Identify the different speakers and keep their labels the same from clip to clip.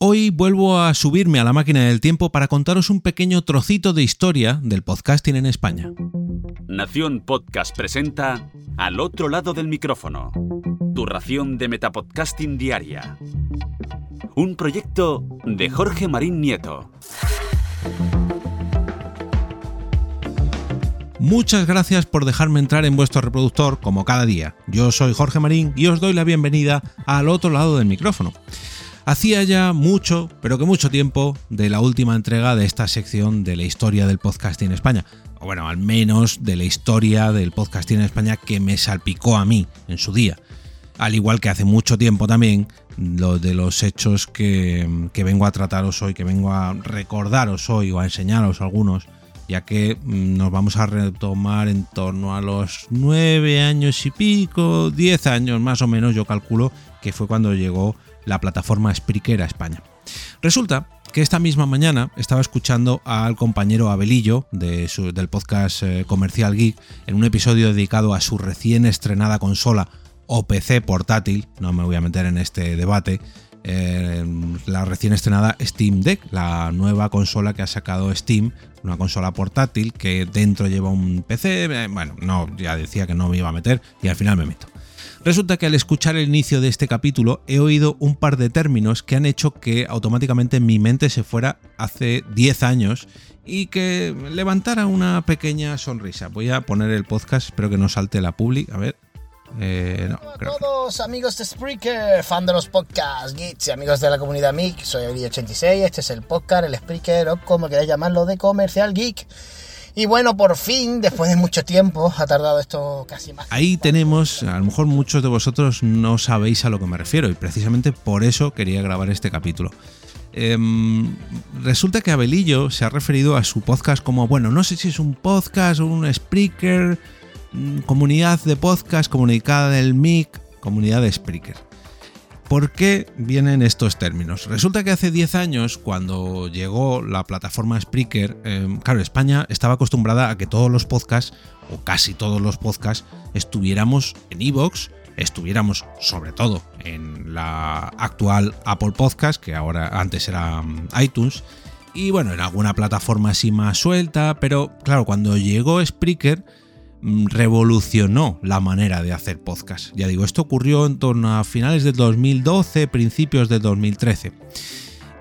Speaker 1: Hoy vuelvo a subirme a la máquina del tiempo para contaros un pequeño trocito de historia del podcasting en España.
Speaker 2: Nación Podcast presenta Al otro lado del micrófono, tu ración de Metapodcasting Diaria. Un proyecto de Jorge Marín Nieto.
Speaker 1: Muchas gracias por dejarme entrar en vuestro reproductor como cada día. Yo soy Jorge Marín y os doy la bienvenida al otro lado del micrófono. Hacía ya mucho, pero que mucho tiempo, de la última entrega de esta sección de la historia del podcasting en España. O bueno, al menos de la historia del podcasting en España que me salpicó a mí en su día. Al igual que hace mucho tiempo también lo de los hechos que, que vengo a trataros hoy, que vengo a recordaros hoy o a enseñaros algunos, ya que mm, nos vamos a retomar en torno a los nueve años y pico, diez años más o menos, yo calculo que fue cuando llegó la plataforma Spreaker a España. Resulta que esta misma mañana estaba escuchando al compañero Abelillo de del podcast eh, Comercial Geek en un episodio dedicado a su recién estrenada consola o PC portátil, no me voy a meter en este debate, eh, la recién estrenada Steam Deck, la nueva consola que ha sacado Steam, una consola portátil que dentro lleva un PC, eh, bueno, no, ya decía que no me iba a meter y al final me meto. Resulta que al escuchar el inicio de este capítulo he oído un par de términos que han hecho que automáticamente mi mente se fuera hace 10 años y que levantara una pequeña sonrisa. Voy a poner el podcast, espero que no salte la public. A ver.
Speaker 3: Eh, Hola a todos, amigos de Spreaker, fan de los podcasts, geeks y amigos de la comunidad MIC. Soy Eli86, este es el podcast, el Spreaker o como queráis llamarlo, de Comercial Geek. Y bueno, por fin, después de mucho tiempo, ha tardado esto casi más.
Speaker 1: Ahí tenemos, a lo mejor muchos de vosotros no sabéis a lo que me refiero y precisamente por eso quería grabar este capítulo. Em, resulta que Abelillo se ha referido a su podcast como, bueno, no sé si es un podcast o un speaker, mm, comunidad de podcast, comunicada del MIC, comunidad de Spreaker. ¿Por qué vienen estos términos? Resulta que hace 10 años, cuando llegó la plataforma Spreaker, em, claro, España estaba acostumbrada a que todos los podcasts, o casi todos los podcasts, estuviéramos en Evox, estuviéramos sobre todo en la actual Apple Podcast, que ahora antes era mm, iTunes, y bueno, en alguna plataforma así más suelta, pero claro, cuando llegó Spreaker, revolucionó la manera de hacer podcast. Ya digo, esto ocurrió en torno a finales del 2012, principios del 2013.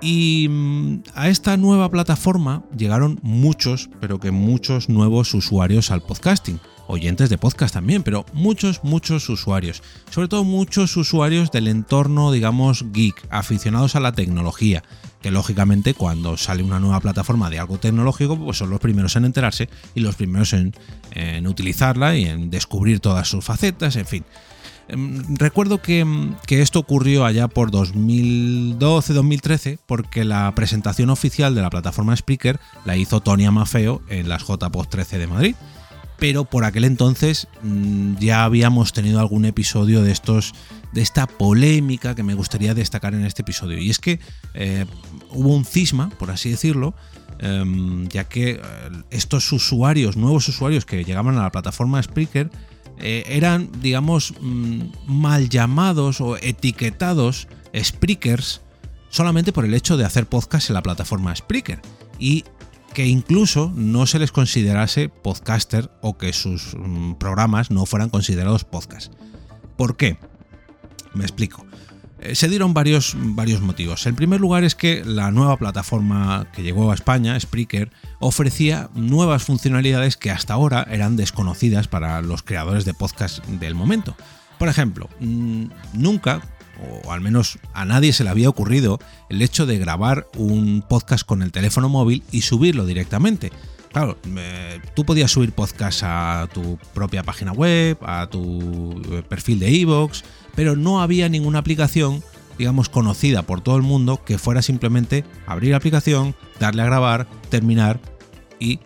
Speaker 1: Y mm, a esta nueva plataforma llegaron muchos, pero que muchos nuevos usuarios al podcasting. Oyentes de podcast también, pero muchos, muchos usuarios. Sobre todo muchos usuarios del entorno, digamos, geek, aficionados a la tecnología, que lógicamente cuando sale una nueva plataforma de algo tecnológico, pues son los primeros en enterarse y los primeros en, utilizarla y en descubrir todas sus facetas, en fin. Em, recuerdo que, esto ocurrió allá por 2012-2013 porque la presentación oficial de la plataforma Spreaker la hizo Tony Amafeo en las JPOD 13 de Madrid. Pero por aquel entonces mm, ya habíamos tenido algún episodio de estos de esta polémica que me gustaría destacar en este episodio. Y es que eh, hubo un cisma, por así decirlo, em, ya que eh, estos usuarios, nuevos usuarios que llegaban a la plataforma Spreaker, eh, eran, digamos, mm, mal llamados o etiquetados Spreakers solamente por el hecho de hacer podcast en la plataforma Spreaker. Y que incluso no se les considerase podcaster o que sus mm, programas no fueran considerados podcast. ¿Por qué? Me explico. Eh, se dieron varios, varios motivos. En primer lugar es que la nueva plataforma que llegó a España, Spreaker, ofrecía nuevas funcionalidades que hasta ahora eran desconocidas para los creadores de podcast del momento. Por ejemplo, mm, nunca, o al menos a nadie se le había ocurrido, el hecho de grabar un podcast con el teléfono móvil y subirlo directamente. Claro, tú podías subir podcast a tu propia página web, a tu eh, perfil de iVoox, pero no había ninguna aplicación, digamos, conocida por todo el mundo que fuera simplemente abrir la aplicación, darle a grabar, terminar y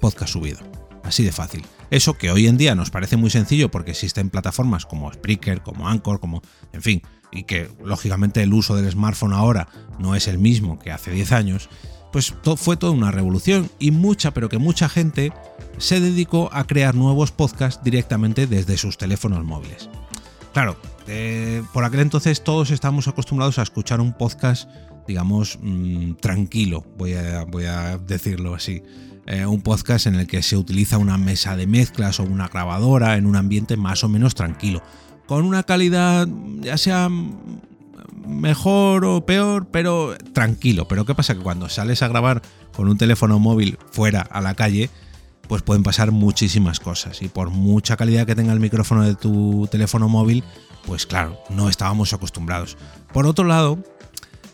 Speaker 1: podcast subido. Así de fácil. Eso que hoy en día nos parece muy sencillo porque existen plataformas como Spreaker, como Anchor, como, en fin, y que lógicamente el uso del smartphone ahora no es el mismo que hace 10 años, pues fue toda una revolución y mucha, pero que mucha gente se dedicó a crear nuevos podcasts directamente desde sus teléfonos móviles. Claro, eh, por aquel entonces todos estamos acostumbrados a escuchar un podcast, digamos, mm, tranquilo, voy a, voy a decirlo así. Eh, un podcast en el que se utiliza una mesa de mezclas o una grabadora en un ambiente más o menos tranquilo, con una calidad ya sea mejor o peor, pero tranquilo. Pero ¿qué pasa? Que cuando sales a grabar con un teléfono móvil fuera a la calle, pues pueden pasar muchísimas cosas. Y por mucha calidad que tenga el micrófono de tu teléfono móvil, pues claro, no estábamos acostumbrados. Por otro lado,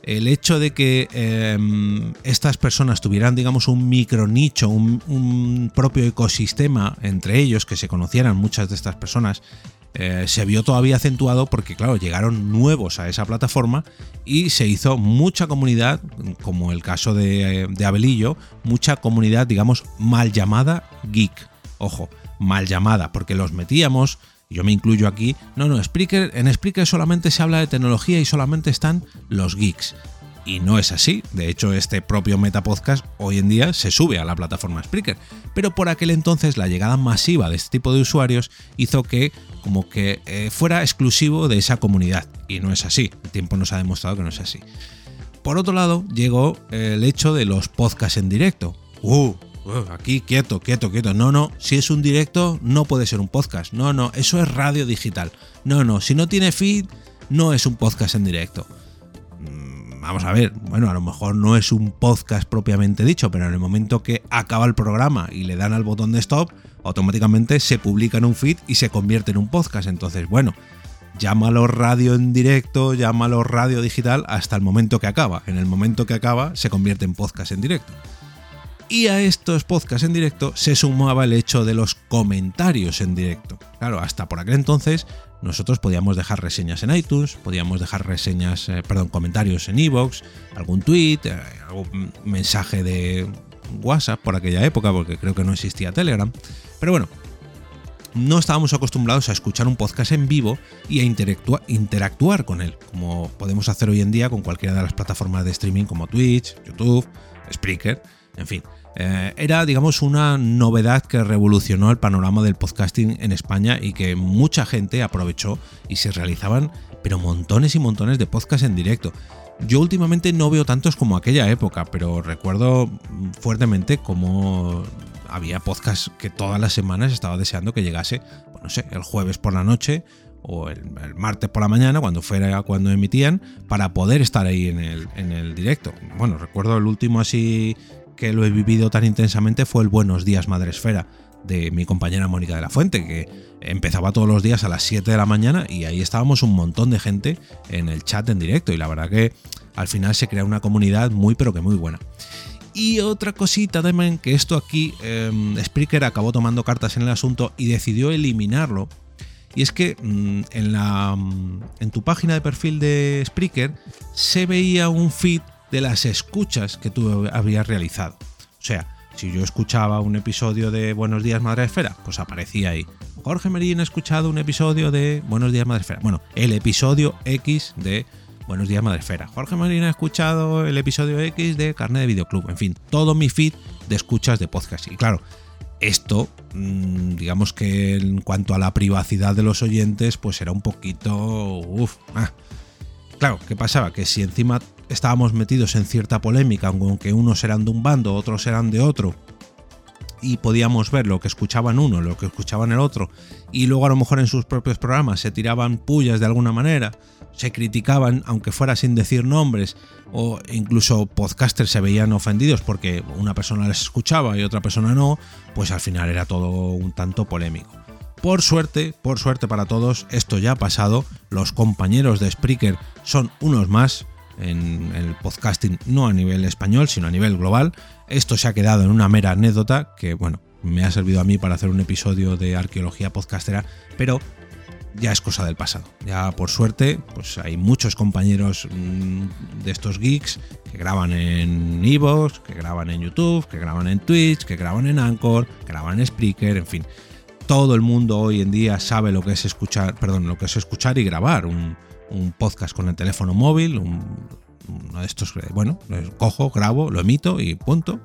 Speaker 1: el hecho de que em, estas personas tuvieran, digamos, un micro nicho, un, propio ecosistema entre ellos, que se conocieran muchas de estas personas, eh, se vio todavía acentuado porque, claro, llegaron nuevos a esa plataforma y se hizo mucha comunidad, como el caso de, de Abelillo, mucha comunidad, digamos, mal llamada geek. Ojo, mal llamada, porque los metíamos, yo me incluyo aquí, no, no, Spreaker, en Spreaker solamente se habla de tecnología y solamente están los geeks. Y no es así, de hecho este propio Metapodcast hoy en día se sube a la plataforma Spreaker, pero por aquel entonces la llegada masiva de este tipo de usuarios hizo que como que eh, fuera exclusivo de esa comunidad, y no es así, el tiempo nos ha demostrado que no es así. Por otro lado, llegó el hecho de los podcasts en directo. Uh, aquí quieto, quieto, quieto. No, no, si es un directo no puede ser un podcast. No, no, eso es radio digital. No, no, si no tiene feed no es un podcast en directo. Mm, vamos a ver, bueno, a lo mejor no es un podcast propiamente dicho, pero en el momento que acaba el programa y le dan al botón de stop, automáticamente se publica en un feed y se convierte en un podcast. Entonces, bueno, llámalo radio en directo, llámalo radio digital hasta el momento que acaba. En el momento que acaba se convierte en podcast en directo. Y a estos podcasts en directo se sumaba el hecho de los comentarios en directo. Claro, hasta por aquel entonces nosotros podíamos dejar reseñas en iTunes, podíamos dejar reseñas, eh, perdón, comentarios en iVoox, algún tweet, eh, algún mensaje de WhatsApp por aquella época, porque creo que no existía Telegram. Pero bueno, no estábamos acostumbrados a escuchar un podcast en vivo y a interactuar con él, como podemos hacer hoy en día con cualquiera de las plataformas de streaming como Twitch, YouTube, Spreaker, en fin. Eh, era, digamos, una novedad que revolucionó el panorama del podcasting en España y que mucha gente aprovechó y se realizaban, pero montones y montones de podcasts en directo. Yo últimamente no veo tantos como aquella época, pero recuerdo fuertemente cómo había podcasts que todas las semanas estaba deseando que llegase, pues no sé, el jueves por la noche o el, martes por la mañana, cuando fuera cuando emitían, para poder estar ahí en el, en el directo. Bueno, recuerdo el último así que lo he vivido tan intensamente fue el Buenos Días Madre Esfera de mi compañera Mónica de la Fuente, que empezaba todos los días a las 7 de la mañana y ahí estábamos un montón de gente en el chat en directo y la verdad que al final se crea una comunidad muy pero que muy buena. Y otra cosita también, que esto aquí eh, Spreaker acabó tomando cartas en el asunto y decidió eliminarlo. Y es que mm, en, la, mm, en tu página de perfil de Spreaker se veía un feed de las escuchas que tú habías realizado. O sea, si yo escuchaba un episodio de Buenos Días Madre Esfera, pues aparecía ahí. Jorge Merín ha escuchado un episodio de Buenos Días Madre Esfera. Bueno, el episodio X de Buenos Días Madre Esfera. Jorge Merín ha escuchado el episodio X de Carne de Videoclub. En fin, todo mi feed de escuchas de podcast. Y claro, esto, mm, digamos que en cuanto a la privacidad de los oyentes, pues era un poquito... Uf, ah. Claro, ¿qué pasaba? Que si encima estábamos metidos en cierta polémica, aunque unos eran de un bando, otros eran de otro, y podíamos ver lo que escuchaban uno, lo que escuchaban el otro, y luego a lo mejor en sus propios programas se tiraban pullas de alguna manera, se criticaban, aunque fuera sin decir nombres, o incluso podcasters se veían ofendidos porque una persona les escuchaba y otra persona no, pues al final era todo un tanto polémico. Por suerte, por suerte para todos, esto ya ha pasado, los compañeros de Spreaker son unos más, en el podcasting, no a nivel español, sino a nivel global. Esto se ha quedado en una mera anécdota que, bueno, me ha servido a mí para hacer un episodio de arqueología podcastera, pero ya es cosa del pasado. Ya por suerte, pues hay muchos compañeros mm, de estos geeks que graban en Evox, que graban en YouTube, que graban en Twitch, que graban en Anchor, que graban en Spreaker, en fin. Todo el mundo hoy en día sabe lo que es escuchar, perdón, lo que es escuchar y grabar un, un podcast con el teléfono móvil, uno de estos, bueno, cojo, grabo, lo emito y punto.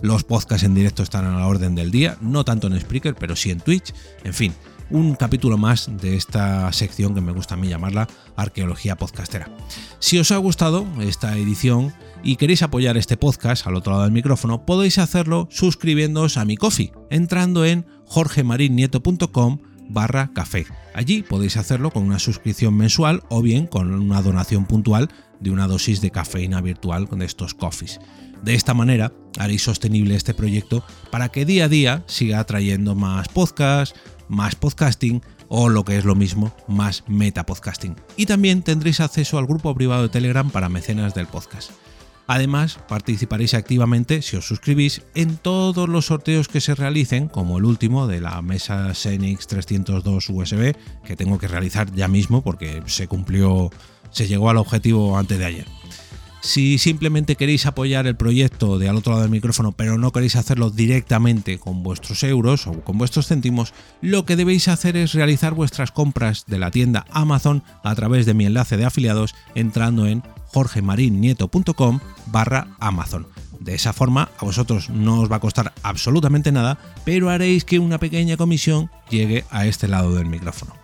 Speaker 1: Los podcasts en directo están a la orden del día, no tanto en Spreaker, pero sí en Twitch. En fin, un capítulo más de esta sección que me gusta a mí llamarla Arqueología Podcastera. Si os ha gustado esta edición y queréis apoyar este podcast al otro lado del micrófono, podéis hacerlo suscribiéndoos a mi coffee, entrando en jorgemarinieto.com barra café. Allí podéis hacerlo con una suscripción mensual o bien con una donación puntual de una dosis de cafeína virtual con estos coffees. De esta manera haréis sostenible este proyecto para que día a día siga trayendo más podcasts, más podcasting o lo que es lo mismo, más metapodcasting. Y también tendréis acceso al grupo privado de Telegram para mecenas del podcast. Además, participaréis activamente, si os suscribís, en todos los sorteos que se realicen, como el último de la mesa Xenix 302 USB, que tengo que realizar ya mismo porque se cumplió, se llegó al objetivo antes de ayer. Si simplemente queréis apoyar el proyecto de al otro lado del micrófono, pero no queréis hacerlo directamente con vuestros euros o con vuestros céntimos, lo que debéis hacer es realizar vuestras compras de la tienda Amazon a través de mi enlace de afiliados entrando en jorgemarinieto.com barra Amazon. De esa forma a vosotros no os va a costar absolutamente nada, pero haréis que una pequeña comisión llegue a este lado del micrófono.